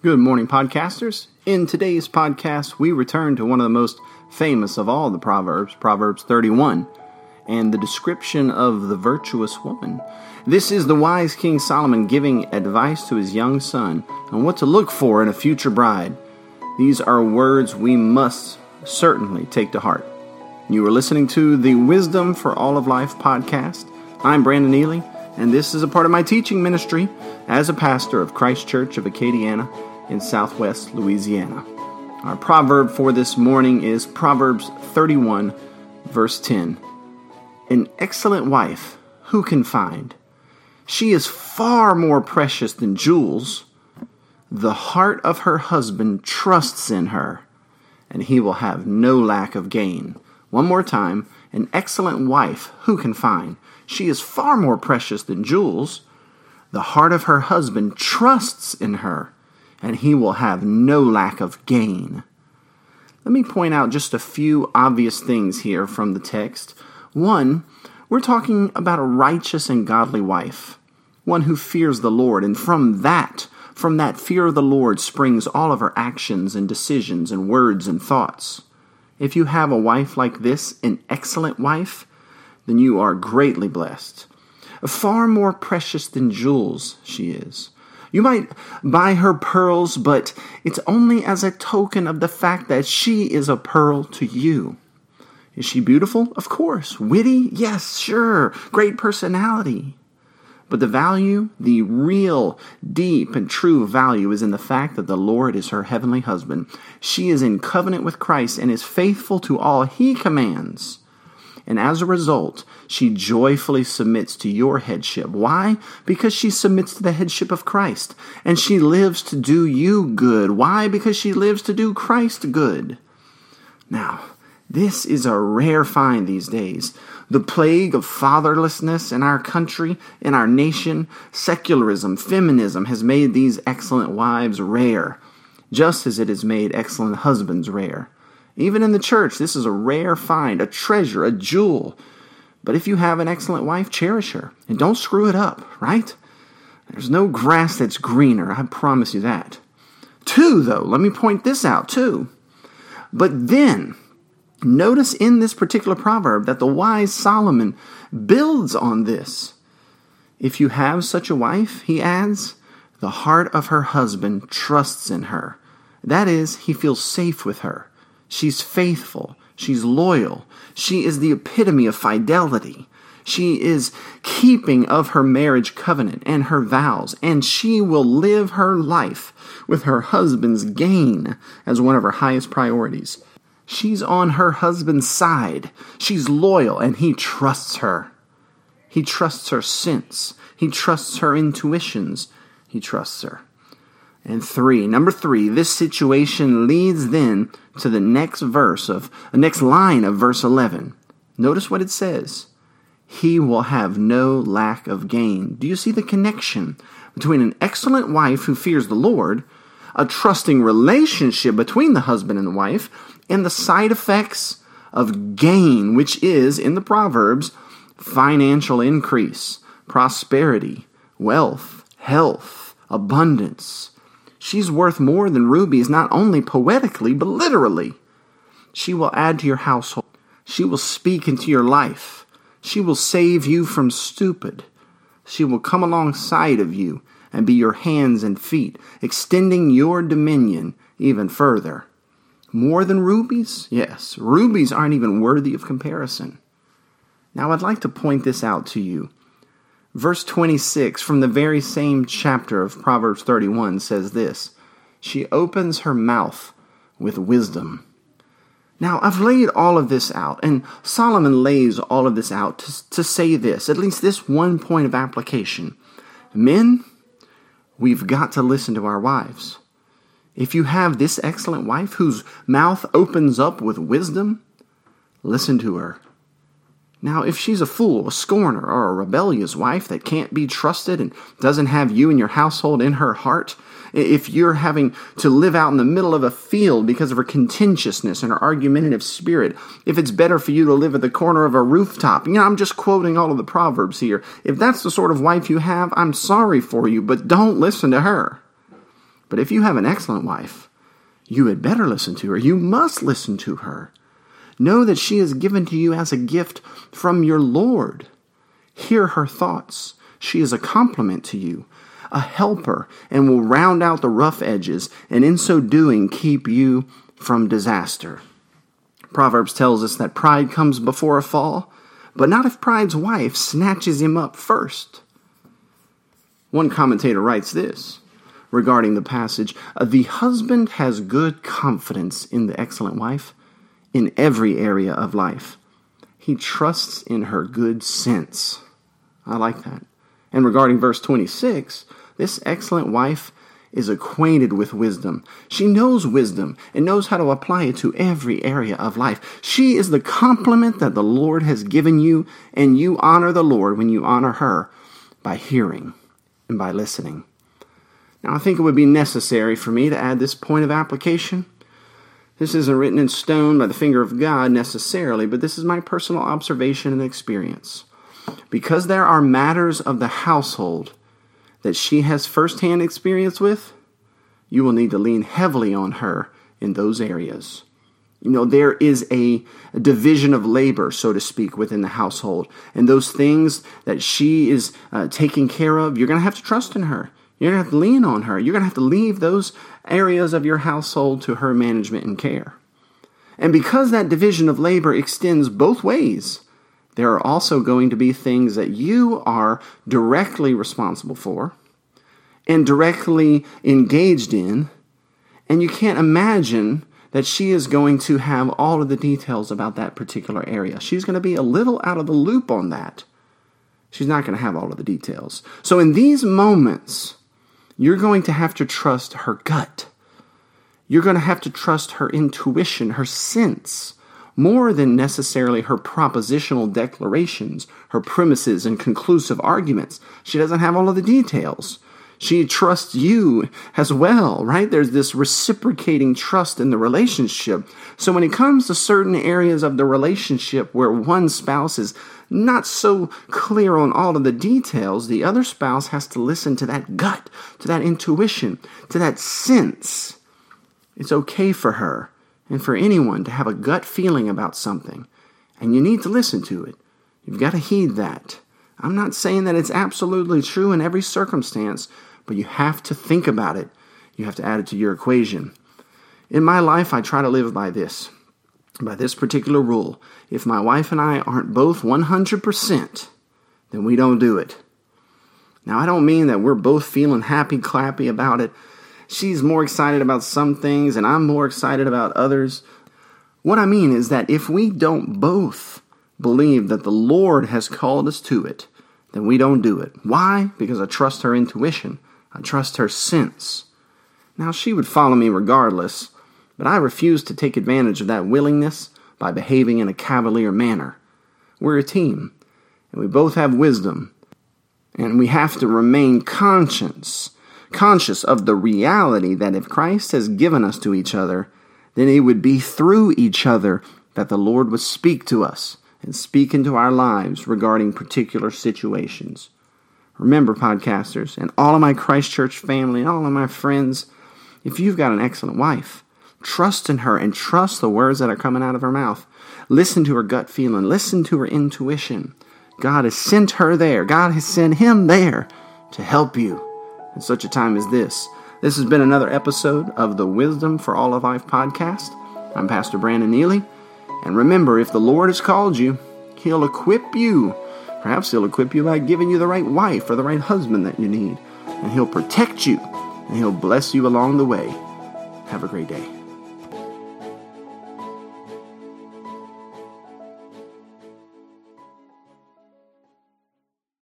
Good morning, podcasters. In today's podcast, we return to one of the most famous of all the Proverbs, Proverbs 31, and the description of the virtuous woman. This is the wise King Solomon giving advice to his young son on what to look for in a future bride. These are words we must certainly take to heart. You are listening to the Wisdom for All of Life podcast. I'm Brandon Nealy, and this is a part of my teaching ministry as a pastor of Christ Church of Acadiana in southwest Louisiana. Our proverb for this morning is Proverbs 31, verse 10. An excellent wife who can find? She is far more precious than jewels. The heart of her husband trusts in her, and he will have no lack of gain. One more time. An excellent wife who can find? She is far more precious than jewels. The heart of her husband trusts in her, and he will have no lack of gain. Let me point out just a few obvious things here from the text. One, we're talking about a righteous and godly wife, one who fears the Lord, and from that, from that fear of the Lord springs all of her actions and decisions and words and thoughts. If you have a wife like this, an excellent wife, then you are greatly blessed. Far more precious than jewels she is. You might buy her pearls, but it's only as a token of the fact that she is a pearl to you. Is she beautiful? Of course. Witty? Yes, sure. Great personality. But the value, the real, deep, and true value is in the fact that the Lord is her heavenly husband. She is in covenant with Christ and is faithful to all he commands. And as a result, she joyfully submits to your headship. Why? Because she submits to the headship of Christ. And she lives to do you good. Why? Because she lives to do Christ good. Now, this is a rare find these days. The plague of fatherlessness in our country, in our nation, secularism, feminism has made these excellent wives rare, just as it has made excellent husbands rare. Even in the church, this is a rare find, a treasure, a jewel. But if you have an excellent wife, cherish her and don't screw it up, right? There's no grass that's greener, I promise you that. Two, though, let me point this out too. But then, notice in this particular proverb that the wise Solomon builds on this. If you have such a wife, he adds, the heart of her husband trusts in her. That is, he feels safe with her. She's faithful. She's loyal. She is the epitome of fidelity. She is keeping of her marriage covenant and her vows, and she will live her life with her husband's gain as one of her highest priorities. She's on her husband's side. She's loyal, and he trusts her. He trusts her sense. He trusts her intuitions. He trusts her. And three, number three, this situation leads then to the next verse of the next line of verse 11. Notice what it says. He will have no lack of gain. Do you see the connection between an excellent wife who fears the Lord, a trusting relationship between the husband and the wife, and the side effects of gain, which is, in the Proverbs, financial increase, prosperity, wealth, health, abundance, She's worth more than rubies, not only poetically, but literally. She will add to your household. She will speak into your life. She will save you from stupid. She will come alongside of you and be your hands and feet, extending your dominion even further. More than rubies? Yes, rubies aren't even worthy of comparison. Now, I'd like to point this out to you. Verse 26 from the very same chapter of Proverbs 31 says this She opens her mouth with wisdom. Now, I've laid all of this out, and Solomon lays all of this out to, to say this, at least this one point of application. Men, we've got to listen to our wives. If you have this excellent wife whose mouth opens up with wisdom, listen to her. Now, if she's a fool, a scorner, or a rebellious wife that can't be trusted and doesn't have you and your household in her heart, if you're having to live out in the middle of a field because of her contentiousness and her argumentative spirit, if it's better for you to live at the corner of a rooftop, you know, I'm just quoting all of the Proverbs here. If that's the sort of wife you have, I'm sorry for you, but don't listen to her. But if you have an excellent wife, you had better listen to her. You must listen to her. Know that she is given to you as a gift from your Lord. Hear her thoughts. She is a compliment to you, a helper, and will round out the rough edges, and in so doing, keep you from disaster. Proverbs tells us that pride comes before a fall, but not if pride's wife snatches him up first. One commentator writes this regarding the passage The husband has good confidence in the excellent wife in every area of life. He trusts in her good sense. I like that. And regarding verse 26, this excellent wife is acquainted with wisdom. She knows wisdom and knows how to apply it to every area of life. She is the compliment that the Lord has given you, and you honor the Lord when you honor her by hearing and by listening. Now, I think it would be necessary for me to add this point of application. This isn't written in stone by the finger of God necessarily, but this is my personal observation and experience. Because there are matters of the household that she has firsthand experience with, you will need to lean heavily on her in those areas. You know, there is a, division of labor, so to speak, within the household. And those things that she is uh, taking care of, you're going to have to trust in her. You're going to have to lean on her. You're going to have to leave those areas of your household to her management and care. And because that division of labor extends both ways, there are also going to be things that you are directly responsible for and directly engaged in, and you can't imagine that she is going to have all of the details about that particular area. She's going to be a little out of the loop on that. She's not going to have all of the details. So, in these moments, you're going to have to trust her gut. You're going to have to trust her intuition, her sense more than necessarily her propositional declarations, her premises, and conclusive arguments. She doesn't have all of the details. She trusts you as well, right? There's this reciprocating trust in the relationship. So when it comes to certain areas of the relationship where one spouse is not so clear on all of the details, the other spouse has to listen to that gut, to that intuition, to that sense. It's okay for her and for anyone to have a gut feeling about something, and you need to listen to it. You've got to heed that. I'm not saying that it's absolutely true in every circumstance, but you have to think about it. You have to add it to your equation. In my life, I try to live by this, by this particular rule. If my wife and I aren't both 100%, then we don't do it. Now, I don't mean that we're both feeling happy clappy about it she's more excited about some things and I'm more excited about others. What I mean is that if we don't both believe that the Lord has called us to it, then we don't do it. Why? Because I trust her intuition. I trust her sense. Now, she would follow me regardless, but I refuse to take advantage of that willingness by behaving in a cavalier manner. We're a team, and we both have wisdom, and we have to remain conscious conscious of the reality that if Christ has given us to each other, then it would be through each other that the Lord would speak to us and speak into our lives regarding particular situations. Remember, podcasters, and all of my Christchurch family all of my friends, if you've got an excellent wife, trust in her and trust the words that are coming out of her mouth. Listen to her gut feeling, listen to her intuition. God has sent her there, God has sent him there to help you in such a time as this. This has been another episode of the Wisdom for All of Life podcast. I'm Pastor Brandon Nealy. And remember, if the Lord has called you, He'll equip you. Perhaps He'll equip you by giving you the right wife or the right husband that you need. And He'll protect you and He'll bless you along the way. Have a great day.